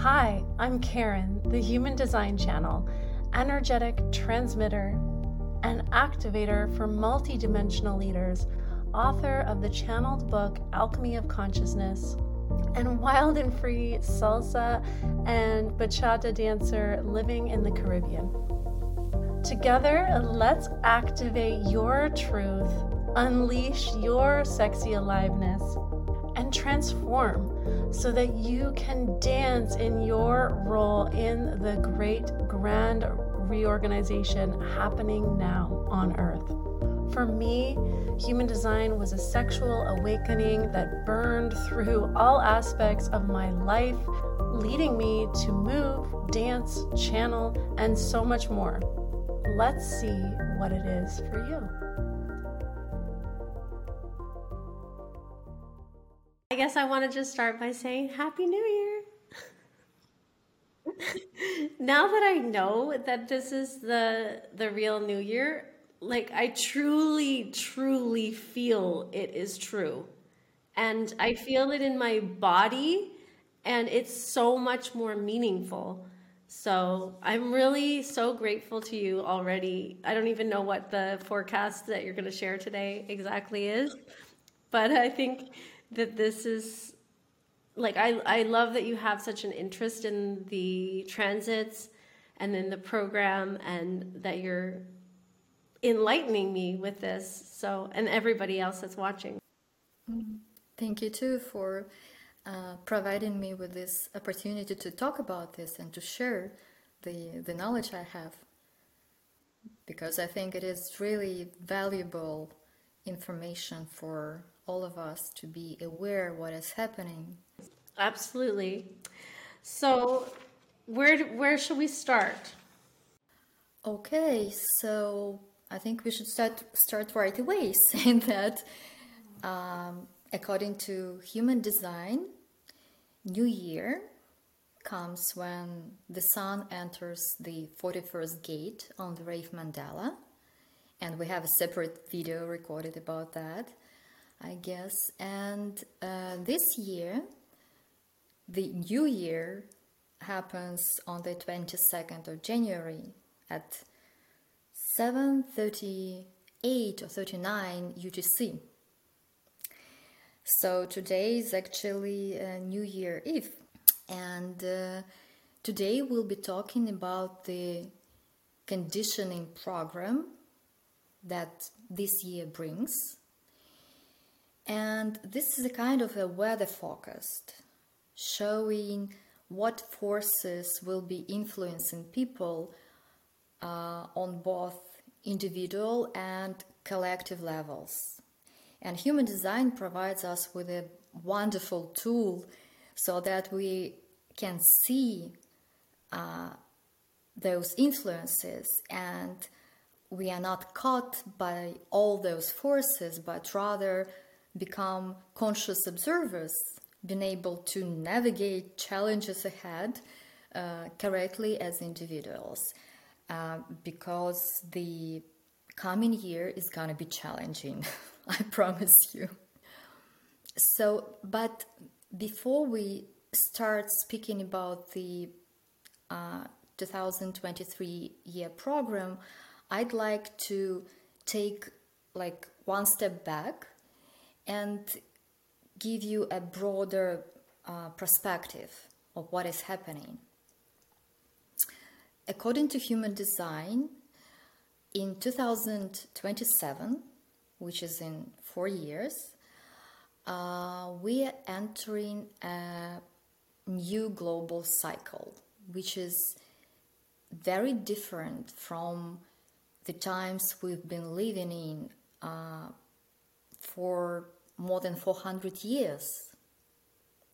Hi, I'm Karen, the Human Design Channel, energetic transmitter and activator for multidimensional leaders, author of the channeled book Alchemy of Consciousness, and wild and free salsa and bachata dancer living in the Caribbean. Together, let's activate your truth, unleash your sexy aliveness, and transform so that you can dance in your role in the great grand reorganization happening now on Earth. For me, human design was a sexual awakening that burned through all aspects of my life, leading me to move, dance, channel, and so much more. Let's see what it is for you. I guess I want to just start by saying Happy New Year. now that I know that this is the the real New Year, like I truly, truly feel it is true. And I feel it in my body, and it's so much more meaningful. So I'm really so grateful to you already. I don't even know what the forecast that you're going to share today exactly is, but I think that this is like I, I love that you have such an interest in the transits and in the program and that you're enlightening me with this so and everybody else that's watching. Thank you too for uh, providing me with this opportunity to talk about this and to share the the knowledge i have. Because i think it is really valuable information for all of us to be aware what is happening. Absolutely. So where where should we start? Okay so I think we should start start right away, saying that um, according to human design, New Year comes when the sun enters the 41st gate on the Rave Mandala, and we have a separate video recorded about that, I guess. And uh, this year, the New Year happens on the 22nd of January at 7.38 or 39 UTC. So today is actually a New Year Eve. And uh, today we'll be talking about the conditioning program that this year brings. And this is a kind of a weather focused, showing what forces will be influencing people uh, on both individual and collective levels. And human design provides us with a wonderful tool so that we can see uh, those influences and we are not caught by all those forces, but rather become conscious observers, being able to navigate challenges ahead uh, correctly as individuals. Uh, because the coming year is going to be challenging. I promise you. So, but before we start speaking about the uh, 2023 year program, I'd like to take like one step back and give you a broader uh, perspective of what is happening. According to human design, in 2027, which is in four years, uh, we are entering a new global cycle, which is very different from the times we've been living in uh, for more than 400 years.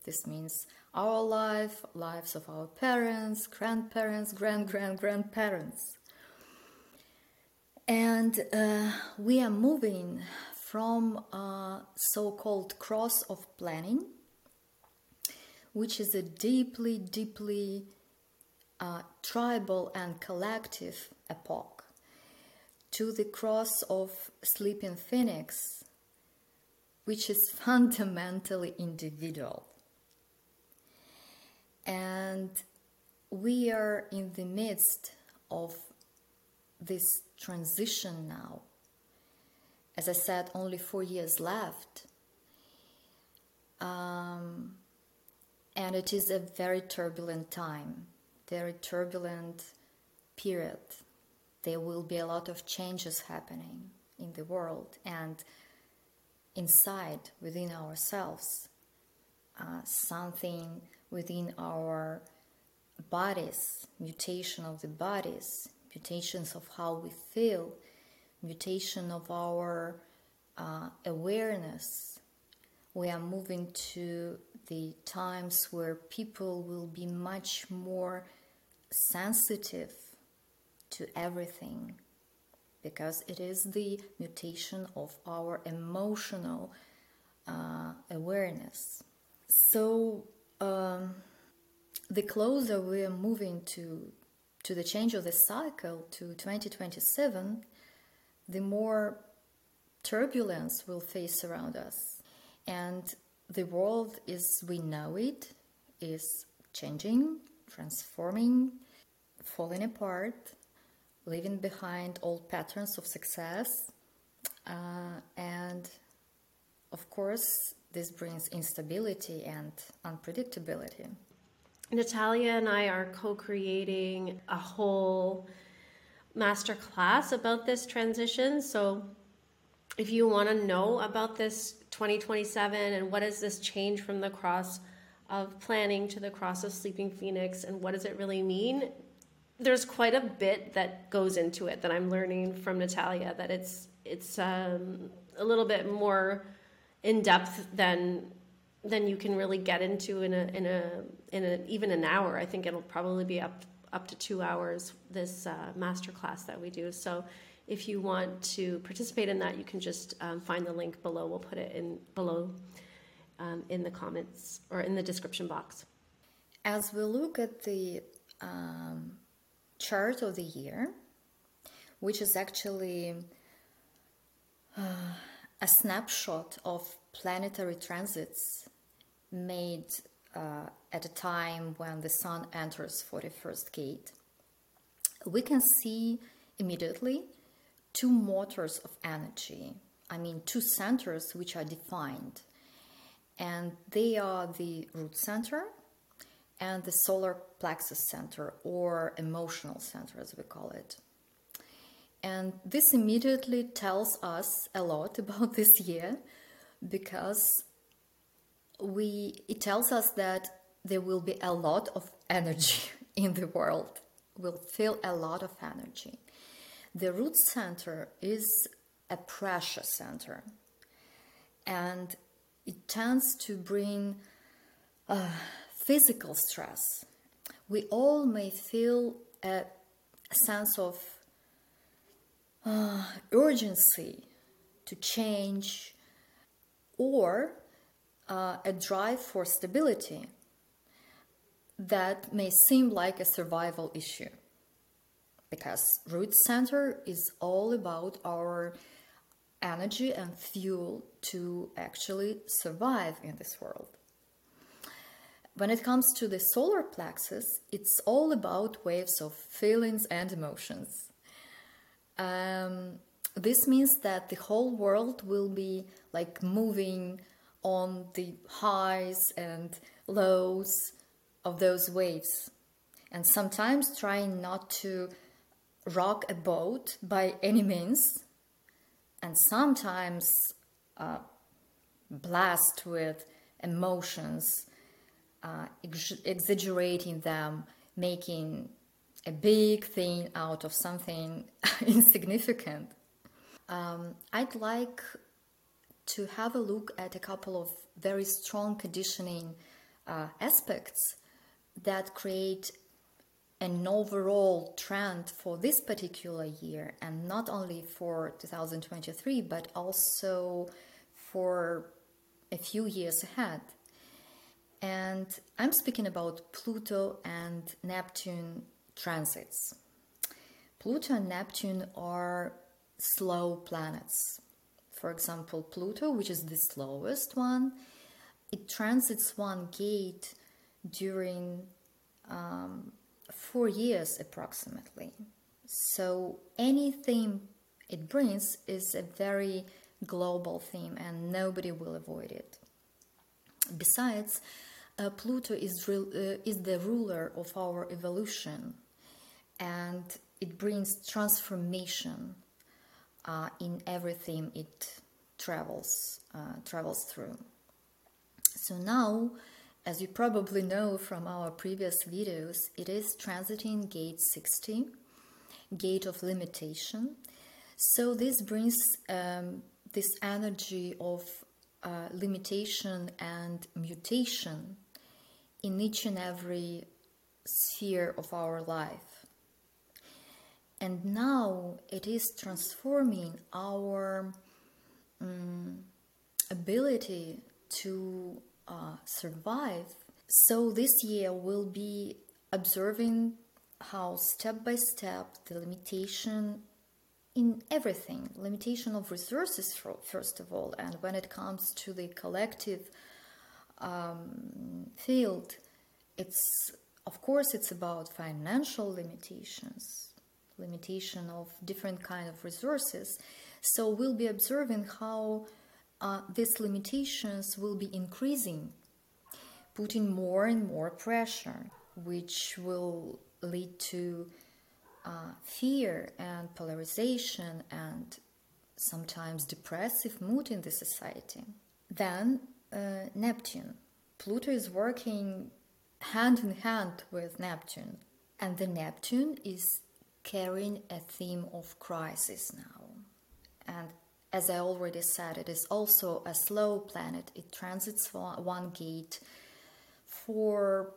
This means our life, lives of our parents, grandparents, grand grand grandparents. And uh, we are moving from a so called cross of planning, which is a deeply, deeply uh, tribal and collective epoch, to the cross of sleeping phoenix, which is fundamentally individual. And we are in the midst of this transition now. As I said, only four years left. Um, and it is a very turbulent time, very turbulent period. There will be a lot of changes happening in the world and inside, within ourselves. Uh, something within our bodies, mutation of the bodies, mutations of how we feel, mutation of our uh, awareness. We are moving to the times where people will be much more sensitive to everything because it is the mutation of our emotional uh, awareness. So, um, the closer we are moving to to the change of the cycle to 2027, the more turbulence we'll face around us. And the world as we know it is changing, transforming, falling apart, leaving behind old patterns of success. Uh, and of course, this brings instability and unpredictability. Natalia and I are co creating a whole master class about this transition. So, if you want to know about this 2027 and what is this change from the cross of planning to the cross of sleeping phoenix and what does it really mean, there's quite a bit that goes into it that I'm learning from Natalia. That it's it's um, a little bit more in depth than than you can really get into in a in a in a even an hour. I think it'll probably be up up to two hours. This uh, master class that we do. So if you want to participate in that, you can just um, find the link below. We'll put it in below um, in the comments or in the description box. As we look at the um, chart of the year, which is actually uh, a snapshot of planetary transits made uh, at a time when the sun enters 41st gate, we can see immediately two motors of energy. I mean, two centers which are defined, and they are the root center and the solar plexus center, or emotional center, as we call it. And this immediately tells us a lot about this year because we it tells us that there will be a lot of energy in the world will feel a lot of energy the root center is a pressure center and it tends to bring uh, physical stress we all may feel a, sense of uh, urgency to change or uh, a drive for stability that may seem like a survival issue. Because root center is all about our energy and fuel to actually survive in this world when it comes to the solar plexus it's all about waves of feelings and emotions. Um, this means that the whole world will be like moving on the highs and lows of those waves, and sometimes trying not to rock a boat by any means, and sometimes uh, blast with emotions, uh, ex- exaggerating them, making a big thing out of something insignificant. Um, I'd like to have a look at a couple of very strong conditioning uh, aspects that create an overall trend for this particular year and not only for 2023 but also for a few years ahead. And I'm speaking about Pluto and Neptune transits. Pluto and Neptune are slow planets. For example, Pluto, which is the slowest one, it transits one gate during um, four years approximately. So any theme it brings is a very global theme and nobody will avoid it. Besides, uh, Pluto is, uh, is the ruler of our evolution and it brings transformation uh, in everything it travels uh, travels through. So now, as you probably know from our previous videos, it is transiting gate 60, gate of limitation. So this brings um, this energy of uh, limitation and mutation in each and every sphere of our life. And now it is transforming our um, ability to uh, survive. So this year we'll be observing how step by step the limitation in everything limitation of resources first of all and when it comes to the collective um, field it's of course it's about financial limitations limitation of different kind of resources so we'll be observing how uh, these limitations will be increasing putting more and more pressure which will lead to uh, fear and polarization and sometimes depressive mood in the society. Then uh, Neptune. Pluto is working hand in hand with Neptune, and the Neptune is carrying a theme of crisis now. And as I already said, it is also a slow planet. It transits one gate for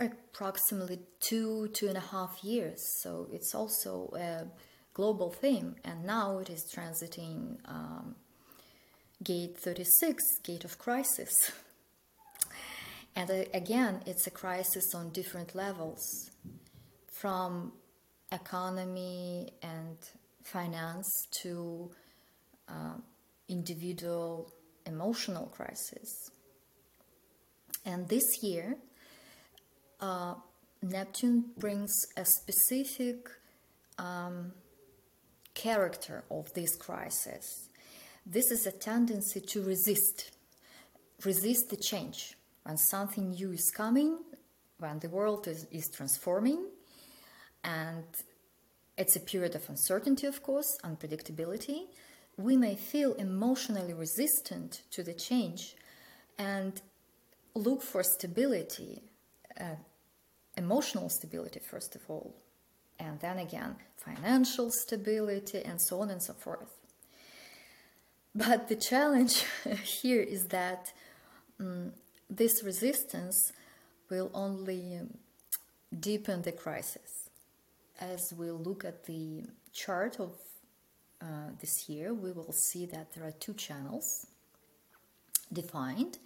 approximately two, two and a half years. So it's also a global theme. And now it is transiting um, gate 36, gate of crisis. and uh, again, it's a crisis on different levels from economy and finance to uh, individual emotional crisis. And this year, uh, Neptune brings a specific um, character of this crisis. This is a tendency to resist, resist the change. When something new is coming, when the world is, is transforming, and it's a period of uncertainty, of course, unpredictability, we may feel emotionally resistant to the change and look for stability, uh, emotional stability, first of all, and then again, financial stability, and so on and so forth. But the challenge here is that um, this resistance will only deepen the crisis. As we look at the chart of uh, this year, we will see that there are two channels defined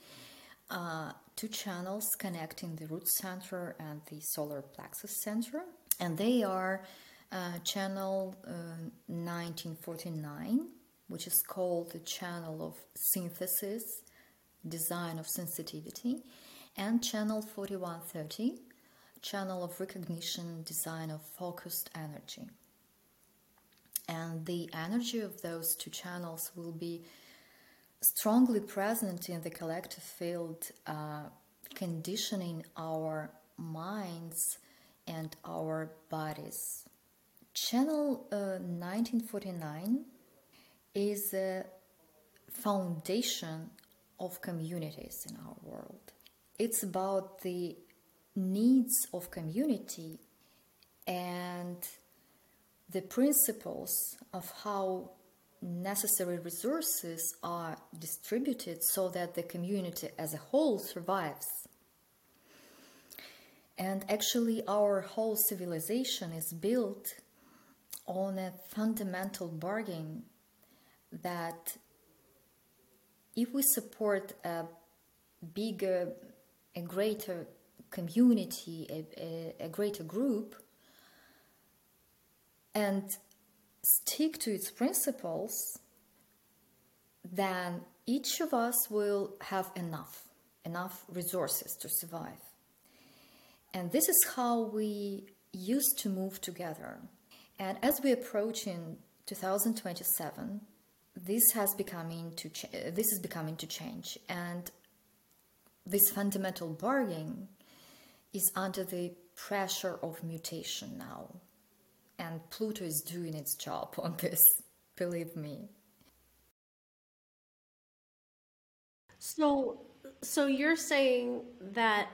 uh, two channels connecting the root center and the solar plexus center, and they are uh, channel uh, 1949, which is called the channel of synthesis, design of sensitivity, and channel 4130, channel of recognition, design of focused energy. And the energy of those two channels will be strongly present in the collective field, uh, conditioning our minds and our bodies. Channel uh, 1949 is a foundation of communities in our world. It's about the needs of community and the principles of how necessary resources are distributed so that the community as a whole survives. And actually, our whole civilization is built on a fundamental bargain that if we support a bigger, a greater community, a, a, a greater group, and stick to its principles, then each of us will have enough, enough resources to survive. And this is how we used to move together. And as we approach in 2027, this has becoming to ch- this is becoming to change, and this fundamental bargain is under the pressure of mutation now, and Pluto is doing its job on this. Believe me. So, so you're saying that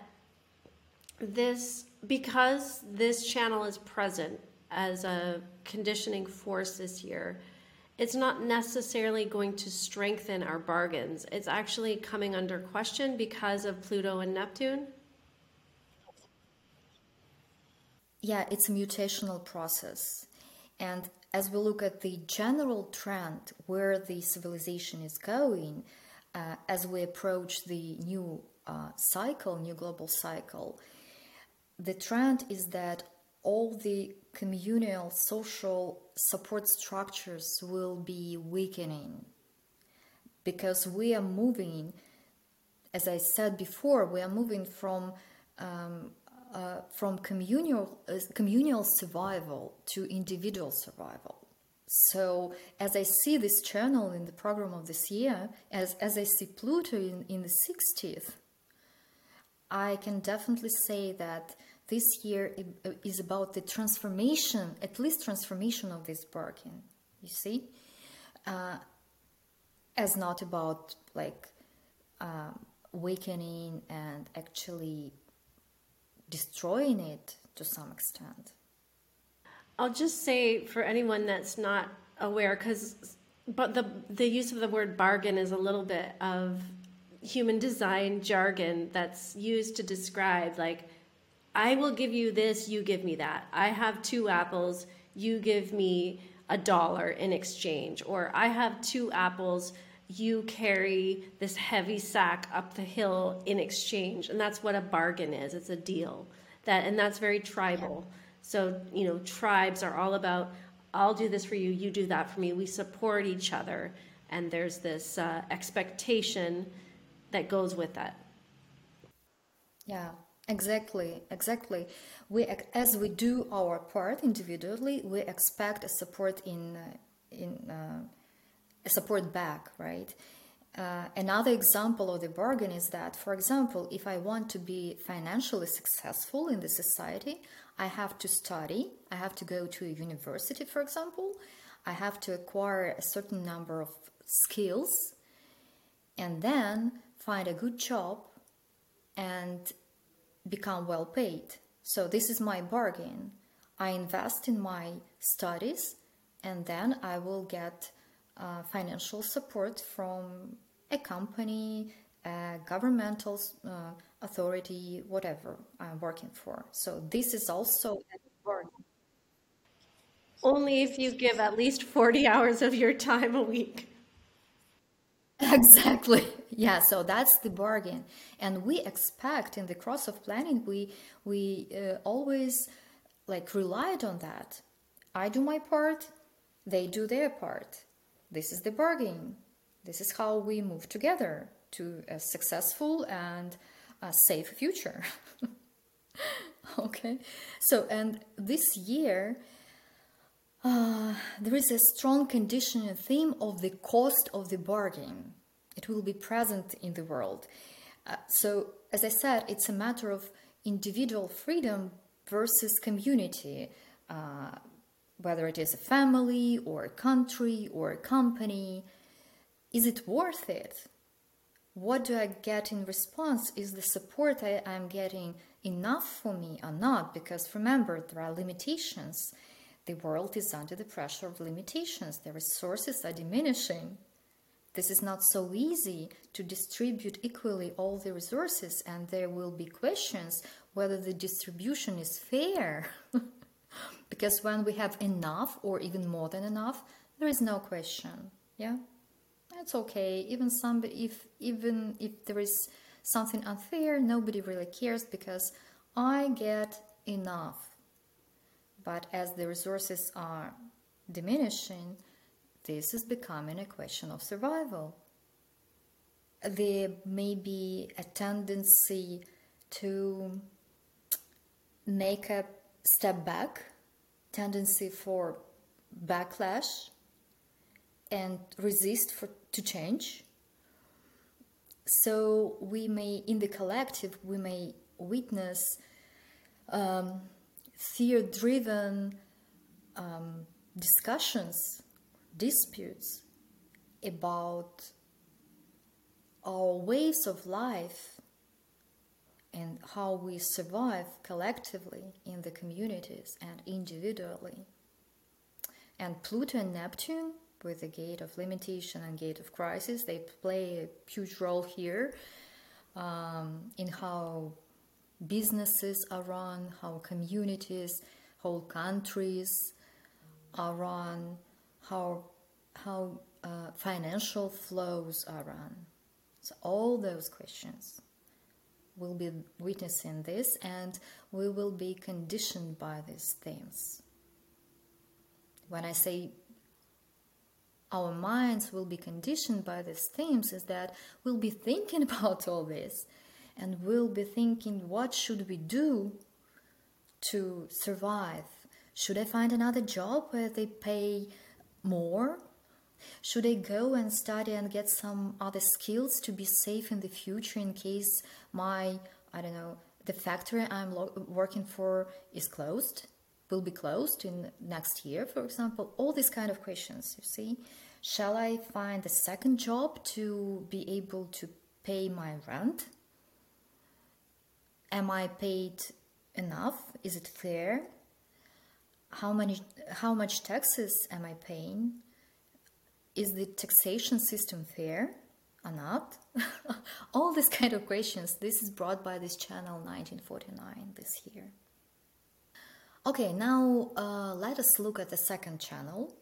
this because this channel is present as a conditioning force this year, it's not necessarily going to strengthen our bargains. It's actually coming under question because of Pluto and Neptune. Yeah, it's a mutational process. And as we look at the general trend where the civilization is going, uh, as we approach the new uh, cycle, new global cycle, the trend is that all the communal social support structures will be weakening because we are moving, as I said before, we are moving from um, uh, from communal uh, communal survival to individual survival. So as I see this channel in the program of this year, as as I see Pluto in, in the 60th, I can definitely say that this year uh, is about the transformation, at least transformation of this bargain. You see, uh, as not about like uh, awakening and actually destroying it to some extent. I'll just say for anyone that's not aware, because but the the use of the word bargain is a little bit of human design jargon that's used to describe like I will give you this, you give me that. I have two apples, you give me a dollar in exchange. Or I have two apples, you carry this heavy sack up the hill in exchange. And that's what a bargain is. It's a deal. That and that's very tribal. So, you know, tribes are all about I'll do this for you, you do that for me. We support each other and there's this uh, expectation that goes with that. Yeah. Exactly, exactly. We, as we do our part individually, we expect a support in, uh, in uh, a support back, right? Uh, another example of the bargain is that, for example, if I want to be financially successful in the society, I have to study, I have to go to a university, for example, I have to acquire a certain number of skills, and then find a good job and become well paid. So this is my bargain. I invest in my studies and then I will get uh, financial support from a company, a governmental uh, authority, whatever I'm working for. So this is also a bargain. Only if you give at least 40 hours of your time a week. Exactly. Yeah, so that's the bargain. And we expect in the cross of planning, we we uh, always like relied on that. I do my part, they do their part. This is the bargain. This is how we move together to a successful and a safe future. okay. So, and this year, uh, there is a strong conditioning theme of the cost of the bargain. It will be present in the world. Uh, so, as I said, it's a matter of individual freedom versus community, uh, whether it is a family or a country or a company. Is it worth it? What do I get in response? Is the support I am getting enough for me or not? Because remember, there are limitations the world is under the pressure of limitations. The resources are diminishing. This is not so easy to distribute equally all the resources, and there will be questions whether the distribution is fair. because when we have enough or even more than enough, there is no question. Yeah, that's okay. Even some, if even if there is something unfair, nobody really cares because I get enough. But as the resources are diminishing, this is becoming a question of survival. There may be a tendency to make a step back, tendency for backlash, and resist for to change. So we may, in the collective, we may witness um, fear-driven um, discussions, disputes about our ways of life and how we survive collectively in the communities and individually. And Pluto and Neptune, with the gate of limitation and gate of crisis, they play a huge role here um, in how businesses are run, how communities, whole countries are run, how how uh, financial flows are run. So all those questions will be witnessing this, and we will be conditioned by these themes. When I say our minds will be conditioned by these themes, is that we'll be thinking about all this and we'll be thinking, what should we do to survive? Should I find another job where they pay more? Should I go and study and get some other skills to be safe in the future in case my, I don't know, the factory I'm working for is closed? Will be closed in next year, for example? All these kind of questions, you see. Shall I find a second job to be able to pay my rent? Am I paid enough? Is it fair? How many how much taxes am I paying? Is the taxation system fair or not? All these kind of questions. This is brought by this channel 1949 this year. Okay, now uh, let us look at the second channel,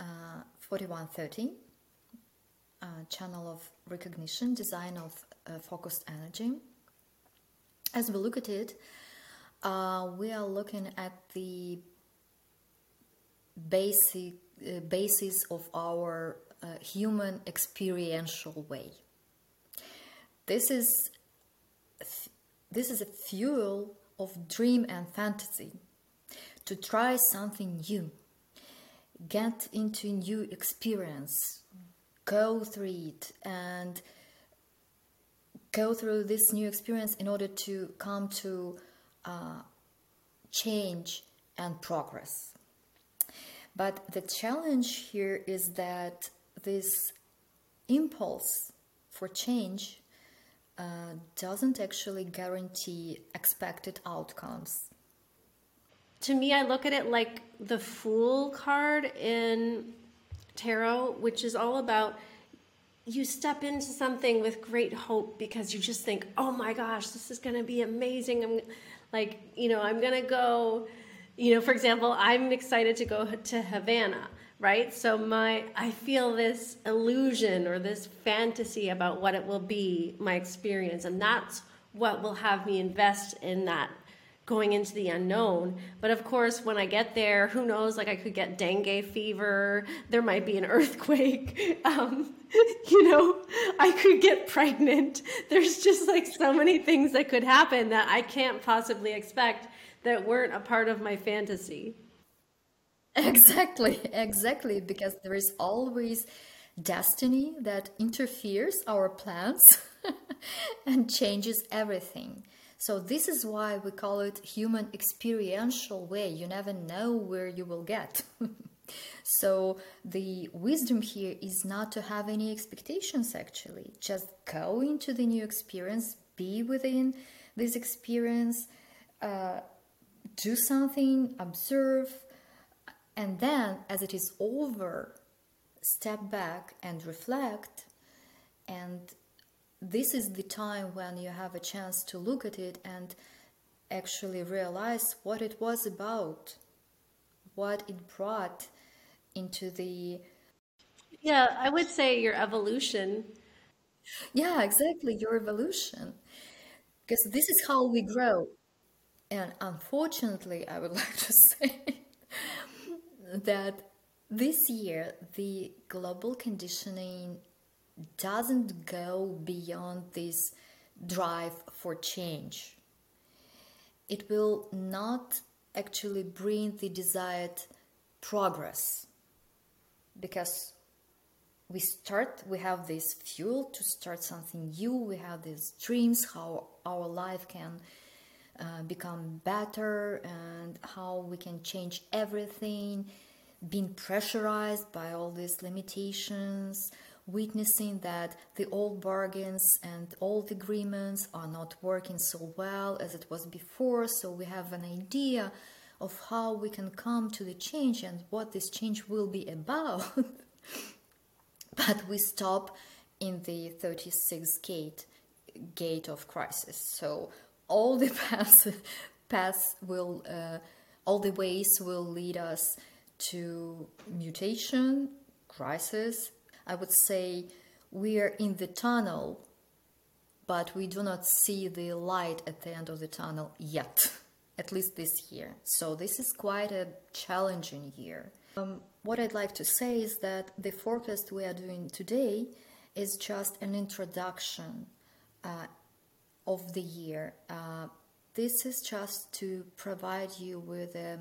uh, 4130, uh, channel of recognition, design of uh, focused energy as we look at it, uh, we are looking at the basic uh, basis of our uh, human experiential way. This is this is a fuel of dream and fantasy to try something new, get into a new experience, go through it, and go through this new experience in order to come to uh, change and progress. But the challenge here is that this impulse for change uh, doesn't actually guarantee expected outcomes. To me, I look at it like the Fool card in tarot, which is all about you step into something with great hope because you just think, oh my gosh, this is going to be amazing. I'm like, you know, I'm going to go, you know, for example, I'm excited to go to Havana, right? So my, I feel this illusion or this fantasy about what it will be, my experience, and that's what will have me invest in that going into the unknown. But of course, when I get there, who knows? Like I could get dengue fever. There might be an earthquake. Um, you know, I could get pregnant. There's just like so many things that could happen that I can't possibly expect that weren't a part of my fantasy. Exactly, exactly, because there is always destiny that interferes our plans and changes everything. So this is why we call it human experiential way. You never know where you will get. so the wisdom here is not to have any expectations actually. Just go into the new experience, be within this experience, uh, do something, observe, and then as it is over, step back and reflect and this is the time when you have a chance to look at it and actually realize what it was about, what it brought into the. Yeah, I would say your evolution. Yeah, exactly, your evolution. Because this is how we grow. And unfortunately, I would like to say that this year the global conditioning doesn't go beyond this drive for change. it will not actually bring the desired progress because we start we have this fuel to start something new we have these dreams how our life can uh, become better and how we can change everything being pressurized by all these limitations witnessing that the old bargains and old agreements are not working so well as it was before. So we have an idea of how we can come to the change and what this change will be about. But we stop in the 36 gate gate of crisis. So all the paths paths will uh, all the ways will lead us to mutation crisis i would say we are in the tunnel but we do not see the light at the end of the tunnel yet at least this year so this is quite a challenging year um, what I'd like to say is that the forecast we are doing today is just an introduction uh, of the year. Uh, this is just to provide you with a,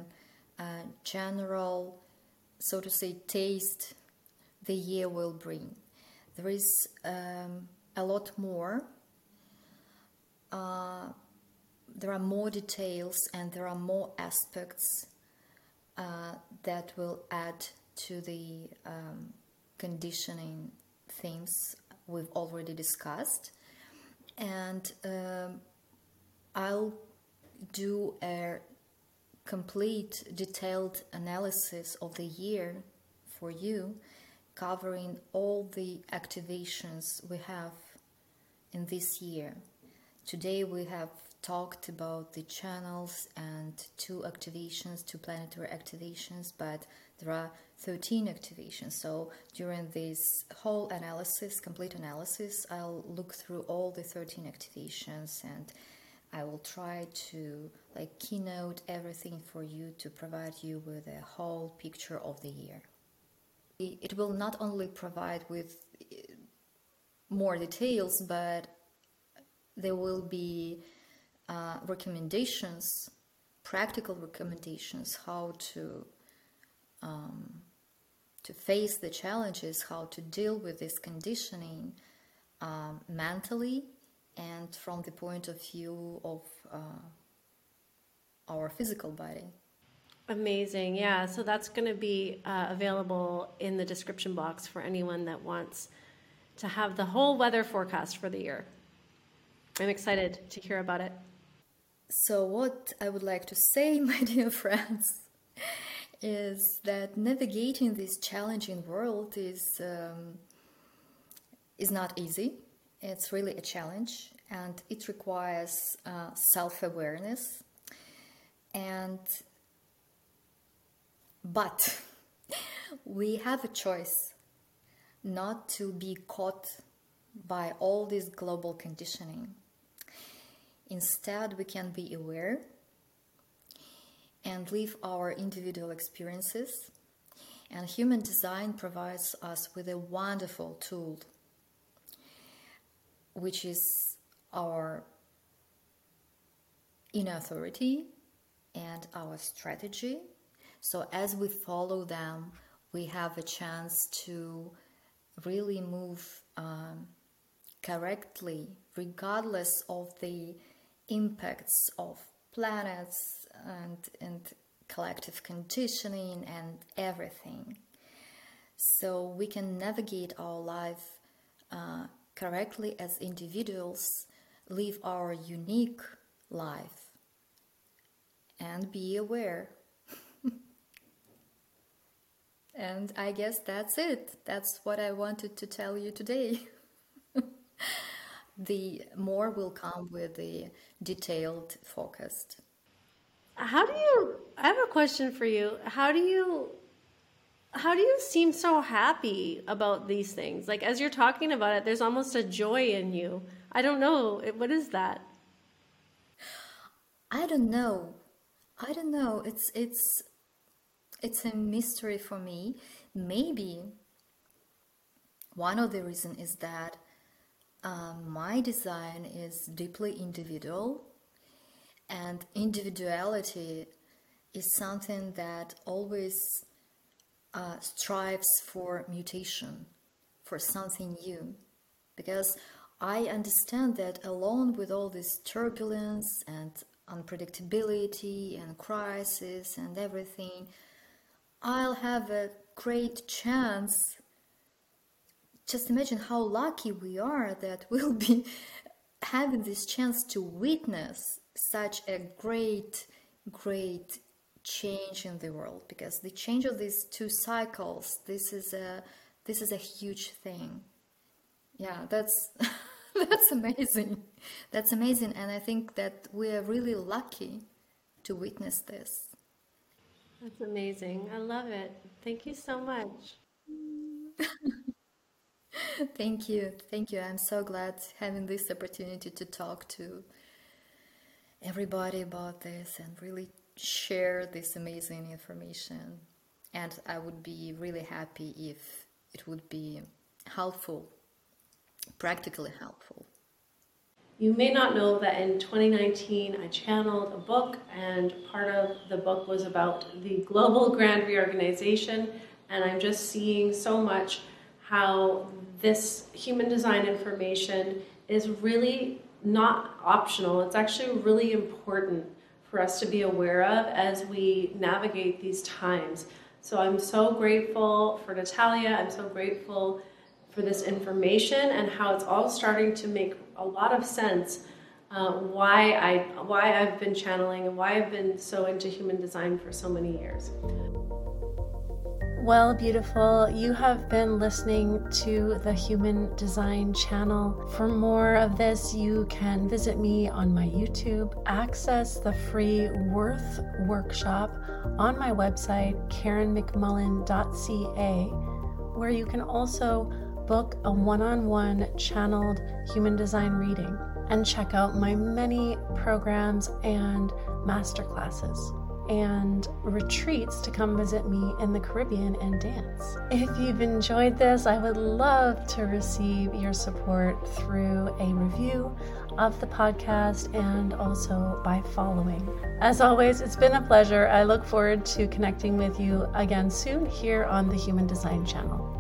a, general, so to say, taste the year will bring. There is um, a lot more. Uh, there are more details and there are more aspects uh, that will add to the um, conditioning themes we've already discussed. And um, I'll do a complete detailed analysis of the year for you, covering all the activations we have in this year. Today we have talked about the channels and two activations, two planetary activations, but there are 13 activations. So during this whole analysis, complete analysis, I'll look through all the 13 activations and I will try to like keynote everything for you to provide you with a whole picture of the year. It will not only provide with eh, more details, but there will be uh, recommendations, practical recommendations, how to um, to face the challenges, how to deal with this conditioning um, mentally and from the point of view of uh, our physical body. Amazing, yeah. So that's going to be uh, available in the description box for anyone that wants to have the whole weather forecast for the year. I'm excited to hear about it. So, what I would like to say, my dear friends, is that navigating this challenging world is um, is not easy. It's really a challenge, and it requires uh, self awareness. And but we have a choice not to be caught by all this global conditioning Instead, we can be aware and live our individual experiences. And human design provides us with a wonderful tool, which is our inner authority and our strategy. So, as we follow them, we have a chance to really move um, correctly, regardless of the impacts of planets and, and collective conditioning and everything. So we can navigate our life uh, correctly as individuals, live our unique life, and be aware. And I guess that's it. That's what I wanted to tell you today. the more will come with the detailed forecast. How do you I have a question for you. How do you how do you seem so happy about these things? Like as you're talking about it, there's almost a joy in you. I don't know. What is that? I don't know. I don't know. It's it's it's a mystery for me. Maybe one of the reason is that um, my design is deeply individual And individuality is something that always uh, strives for mutation, for something new. Because I understand that alone with all this turbulence and unpredictability and crisis and everything, I'll have a great chance. Just imagine how lucky we are that we'll be having this chance to witness such a great, great change in the world because the change of these two cycles this is a this is a huge thing. Yeah that's that's amazing. That's amazing and i think that we are really lucky to witness this that's amazing. I love it. Thank you so much. Thank you. Thank you. I'm so glad having this opportunity to talk to everybody about this and really share this amazing information. And I would be really happy if it would be helpful, practically helpful. You may not know that in 2019 I channeled a book, and part of the book was about the global grand reorganization. And I'm just seeing so much how this human design information is really not optional, it's actually really important for us to be aware of as we navigate these times. So I'm so grateful for Natalia. I'm so grateful for this information and how it's all starting to make a lot of sense. Uh, why I why I've been channeling and why I've been so into human design for so many years. Well, beautiful, you have been listening to the Human Design channel. For more of this, you can visit me on my YouTube, access the free Worth workshop on my website, karenmcmullen.ca, where you can also book a one on one channeled human design reading and check out my many programs and masterclasses and retreats to come visit me in the Caribbean and dance. If you've enjoyed this, I would love to receive your support through a review of the podcast and also by following. As always, it's been a pleasure. I look forward to connecting with you again soon here on the Human Design Channel.